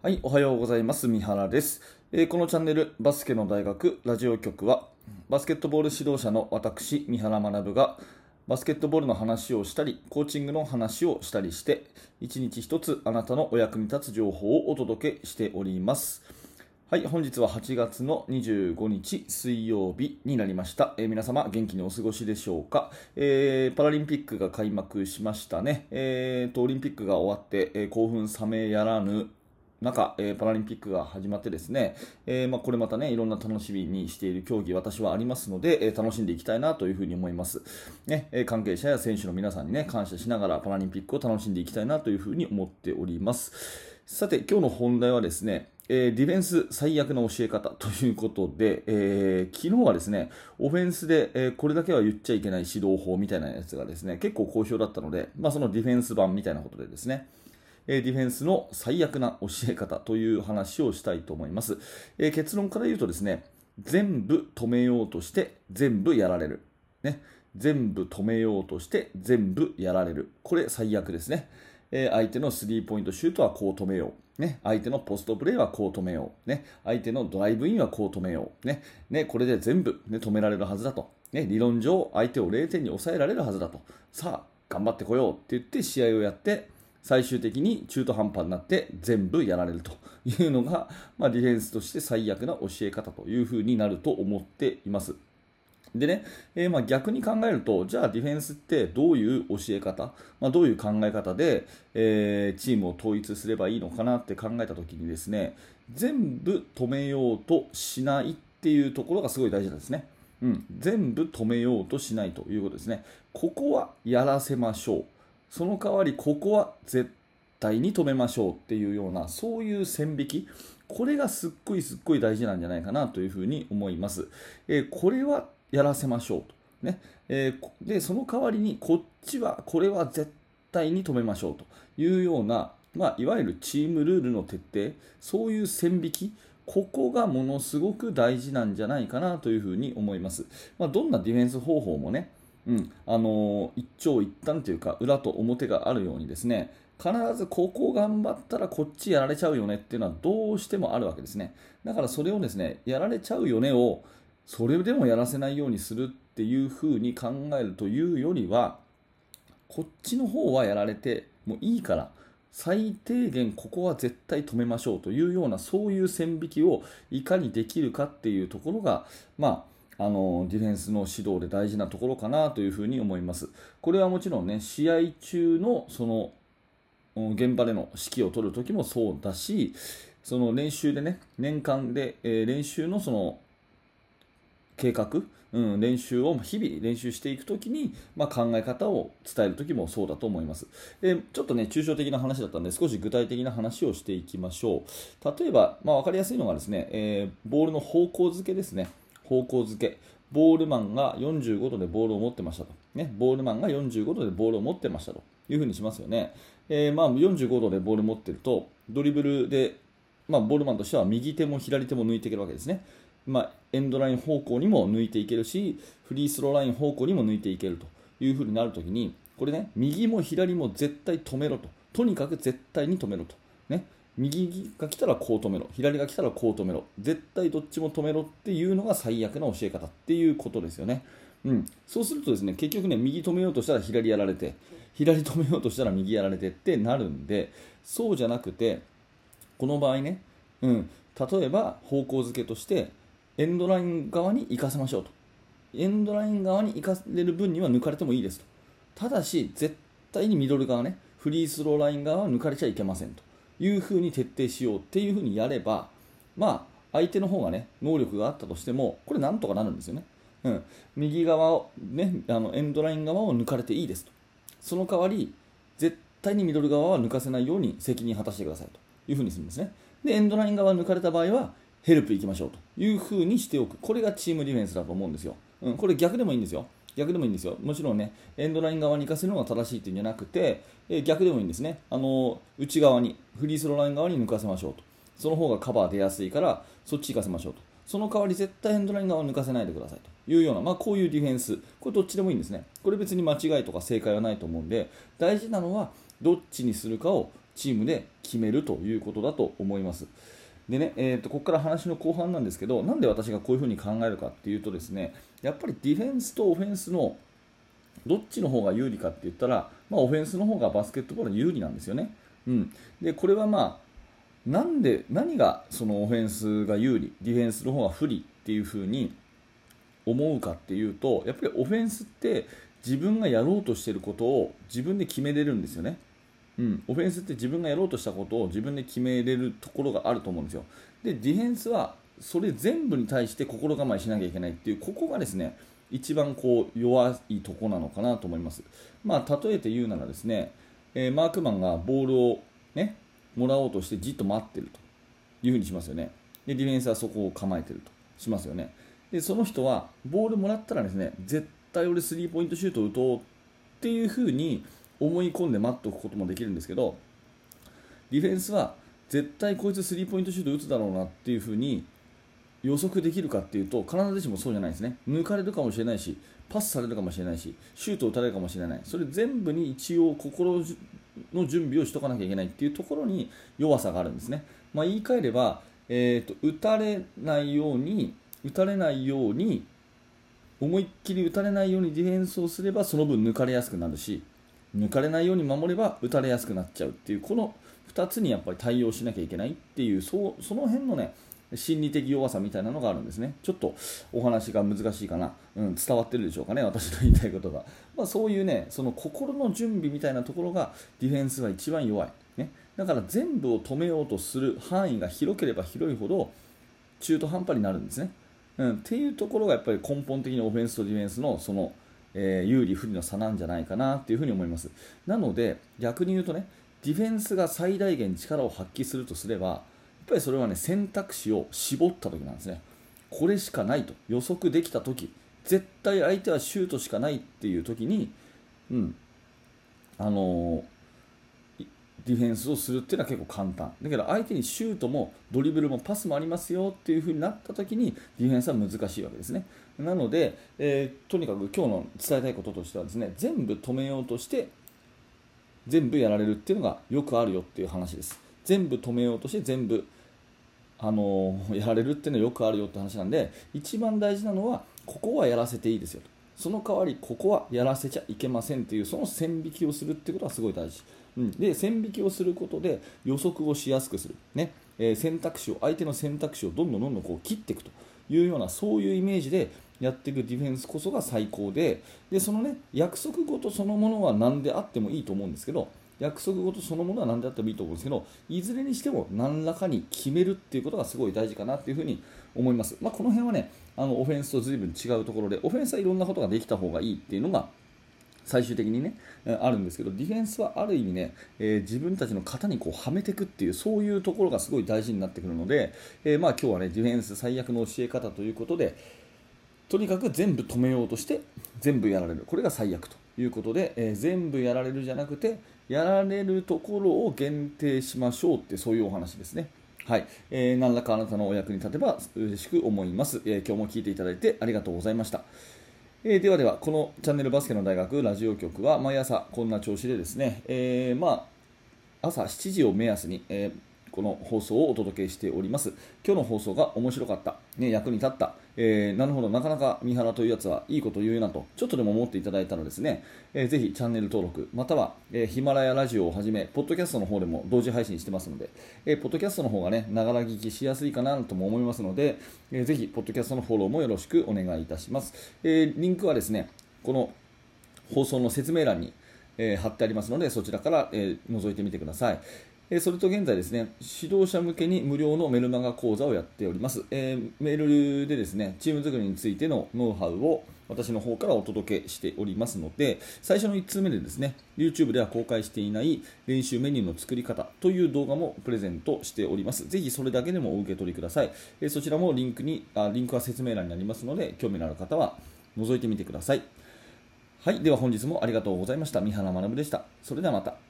はい、おはようございます。三原です、えーこのチャンネル、バスケの大学ラジオ局は、バスケットボール指導者の私、三原学が、バスケットボールの話をしたり、コーチングの話をしたりして、一日一つあなたのお役に立つ情報をお届けしております。はい、本日は8月の25日水曜日になりました。えー皆様元気にお過ごしでしょうか、えーパラリンピックが開幕しましたね。えーと、オリンピックが終わって、えー興奮冷めやらぬ中、えーパラリンピックが始まってですね、えーまあ、これまたね、いろんな楽しみにしている競技、私はありますので、えー楽しんでいきたいなというふうに思います。ね、え関係者や選手の皆さんにね、感謝しながらパラリンピックを楽しんでいきたいなというふうに思っております。さて、今日の本題はですね、えーディフェンス最悪な教え方 ということで、えー昨日はですね、オフェンスで、えーこれだけは言っちゃいけない指導法みたいなやつがですね、結構好評だったので、まあ、そのディフェンス版みたいなことでですね、ディフェンスの最悪な教え方という話をしたいと思います。え結論から言うとですね、全部止めようとして全部やられる。ね、全部止めようとして全部やられる。これ最悪ですね。え相手のスリーポイントシュートはこう止めよう。ね、相手のポストプレーはこう止めよう。ね、相手のドライブインはこう止めよう。ね、ね、これで全部、ね、止められるはずだと。ね、理論上相手を0点に抑えられるはずだと。さあ、頑張ってこようって言って試合をやって、最終的に中途半端になって全部やられるというのが、まあ、ディフェンスとして最悪な教え方というふうになると思っています。でね、えーまあ逆に考えると、じゃあディフェンスってどういう教え方、まあ、どういう考え方で、えーチームを統一すればいいのかなって考えたときにですね、全部止めようとしないっていうところがすごい大事なんですね。うん、全部止めようとしないということですね。ここはやらせましょう。その代わりここは絶対に止めましょうっていうようなそういう線引き。これがすっごいすっごい大事なんじゃないかなというふうに思います、えーこれはやらせましょうと。ね。えーでその代わりにこっちはこれは絶対に止めましょうというような、まあ、いわゆるチームルールの徹底。そういう線引き。ここがものすごく大事なんじゃないかなというふうに思います、まあ、どんなディフェンス方法もねうん、あの一長一短というか裏と表があるようにですね必ずここ頑張ったらこっちやられちゃうよねっていうのはどうしてもあるわけですね。だからそれをですねやられちゃうよねをそれでもやらせないようにするっていうふうに考えるというよりはこっちの方はやられてもいいから最低限ここは絶対止めましょうというようなそういう線引きをいかにできるかっていうところがまああのディフェンスの指導で大事なところかなというふうに思います。これはもちろんね試合中のその現場での指揮を取るときもそうだしその練習でね年間で、えー練習のその計画、うん、練習を日々練習していくときに、まあ、考え方を伝えるときもそうだと思います。でちょっとね抽象的な話だったんで少し具体的な話をしていきましょう。例えば、まあ、分かりやすいのがですね、えーボールの方向づけですね。方向づけ。ボールマンが45度でボールを持ってましたと、ね、ボールマンが45度でボールを持ってましたと。いうふうにしますよね、えーまあ、45度でボールを持ってるとドリブルでまあ、ボールマンとしては右手も左手も抜いていけるわけですね。まあ、エンドライン方向にも抜いていけるし、フリースローライン方向にも抜いていけると。いうふうになるときに、これね、右も左も絶対止めろと。とにかく絶対に止めろと。ね、右が来たらこう止めろ。左が来たらこう止めろ。絶対どっちも止めろっていうのが最悪な教え方っていうことですよね。うん、そうするとですね、結局ね、右止めようとしたら左やられて、左止めようとしたら右やられてってなるんで、そうじゃなくて、この場合ね、うん、例えば方向づけとしてエンドライン側に行かせましょうとエンドライン側に行かれる分には抜かれてもいいですとただし絶対にミドル側ねフリースローライン側は抜かれちゃいけませんというふうに徹底しようっていうふうにやればまあ相手の方がね能力があったとしてもこれなんとかなるんですよね、うん、右側をねあのエンドライン側を抜かれていいですとその代わり絶対にミドル側は抜かせないように責任果たしてくださいというふうにするんですね。で、エンドライン側抜かれた場合は、ヘルプ行きましょうというふうにしておく。これがチームディフェンスだと思うんですよ。うん、これ逆でもいいんですよ。逆でもいいんですよ。もちろんね、エンドライン側に行かせるのが正しいっていうんじゃなくて、え逆でもいいんですね。あの、内側に、フリースローライン側に抜かせましょうと。その方がカバー出やすいから、そっち行かせましょうと。その代わり絶対エンドライン側を抜かせないでくださいというような、まあ、こういうディフェンス、これどっちでもいいんですね。これ別に間違いとか正解はないと思うんで、大事なのはどっちにするかをチームで決めるということだと思います。でね、えー、とここから話の後半なんですけど、なんで私がこういうふうに考えるかっていうとですね、やっぱりディフェンスとオフェンスのどっちの方が有利かって言ったら、まあ、オフェンスの方がバスケットボール有利なんですよね。うん、でこれはまあなんで何がそのオフェンスが有利、ディフェンスの方が不利っていうふうに思うかっていうと、やっぱりオフェンスって自分がやろうとしていることを自分で決めれるんですよね。うん、オフェンスって自分がやろうとしたことを自分で決めれるところがあると思うんですよ。で、ディフェンスはそれ全部に対して心構えしなきゃいけないっていう、ここがですね、一番こう弱いとこなのかなと思います。まあ、例えて言うならですね、えー、マークマンがボールを、ね、もらおうとしてじっと待ってるというふうにしますよね。で、ディフェンスはそこを構えてるとしますよね。で、その人はボールもらったらですね、絶対俺スリーポイントシュート打とうっていうふうに思い込んで待っておくこともできるんですけど、ディフェンスは絶対こいつスリーポイントシュート打つだろうなっていうふうに予測できるかっていうと必ずしもそうじゃないですね。抜かれるかもしれないしパスされるかもしれないしシュートを打たれるかもしれない。それ全部に一応心の準備をしとかなきゃいけないっていうところに弱さがあるんですね、まあ、言い換えれば、えーと、打たれないように打たれないように思いっきり打たれないようにディフェンスをすればその分抜かれやすくなるし抜かれないように守れば打たれやすくなっちゃうっていうこの2つにやっぱり対応しなきゃいけないっていうそその辺のね心理的弱さみたいなのがあるんですね。ちょっとお話が難しいかな、うん、伝わってるでしょうかね、私の言いたいことが。まあ、そういうね、その心の準備みたいなところがディフェンスが一番弱い。ね、だから全部を止めようとする範囲が広ければ広いほど中途半端になるんですね。うん、っていうところがやっぱり根本的にオフェンスとディフェンスのその、えー、有利不利の差なんじゃないかなっていうふに思います。なので逆に言うとね、ディフェンスが最大限力を発揮するとすれば、やっぱりそれはね選択肢を絞った時なんですね。これしかないと。予測できた時。絶対相手はシュートしかないっていう時にうん。あのー、ディフェンスをするっていうのは結構簡単。だけど相手にシュートもドリブルもパスもありますよっていう風になった時にディフェンスは難しいわけですね。なので、えー、とにかく今日の伝えたいこととしてはですね全部止めようとして全部やられるっていうのがよくあるよっていう話です。全部止めようとして全部あのやられるっていうのはよくあるよって話なんで一番大事なのはここはやらせていいですよと。その代わりここはやらせちゃいけませんっていうその線引きをするってことはすごい大事、うん、で線引きをすることで予測をしやすくする、ね。えー、選択肢を相手の選択肢をどんどんどんどんこう切っていくというようなそういうイメージでやっていくディフェンスこそが最高ででそのね約束事そのものは何であってもいいと思うんですけど約束事そのものは何であってもいいと思うんですけどいずれにしても何らかに決めるっていうことがすごい大事かなっていうふうに思います、まあ、この辺はねあのオフェンスと随分違うところでオフェンスはいろんなことができた方がいいっていうのが最終的にねあるんですけどディフェンスはある意味ね、えー、自分たちの型にこうはめていくっていうそういうところがすごい大事になってくるので、えー、まあ今日はねディフェンス最悪の教え方ということでとにかく全部止めようとして全部やられる。これが最悪ということで、えー、全部やられるじゃなくてやられるところを限定しましょうってそういうお話ですね。はい、えー、何らかあなたのお役に立てば嬉しく思います、えー、今日も聞いていただいてありがとうございました。えー、ではでは、このチャンネルバスケの大学ラジオ局は毎朝こんな調子でですね、えー、まあ、朝7時を目安に、えーこの放送をお届けしております。今日の放送が面白かった、ね、役に立った、えー、なるほど、なかなか三原というやつはいいこと言うなと、ちょっとでも思っていただいたらですね、えー、ぜひチャンネル登録、または、え、ヒマラヤラジオをはじめ、ポッドキャストの方でも同時配信してますので、えー、ポッドキャストの方がね、ながら聞きしやすいかなとも思いますので、えー、ぜひ、ポッドキャストのフォローもよろしくお願いいたします。えー、リンクはですね、この放送の説明欄に、えー、貼ってありますので、そちらから、えー、覗いてみてください。えそれと現在ですね、指導者向けに無料のメルマガ講座をやっております。えー、メールでですね、チーム作りについてのノウハウを私の方からお届けしておりますので、最初の1通目でですね、YouTube では公開していない練習メニューの作り方という動画もプレゼントしております。ぜひそれだけでもお受け取りください。えそちらもリンクにあ、リンクは説明欄になりますので、興味のある方は覗いてみてください。はい、では本日もありがとうございました。三原学でした。それではまた。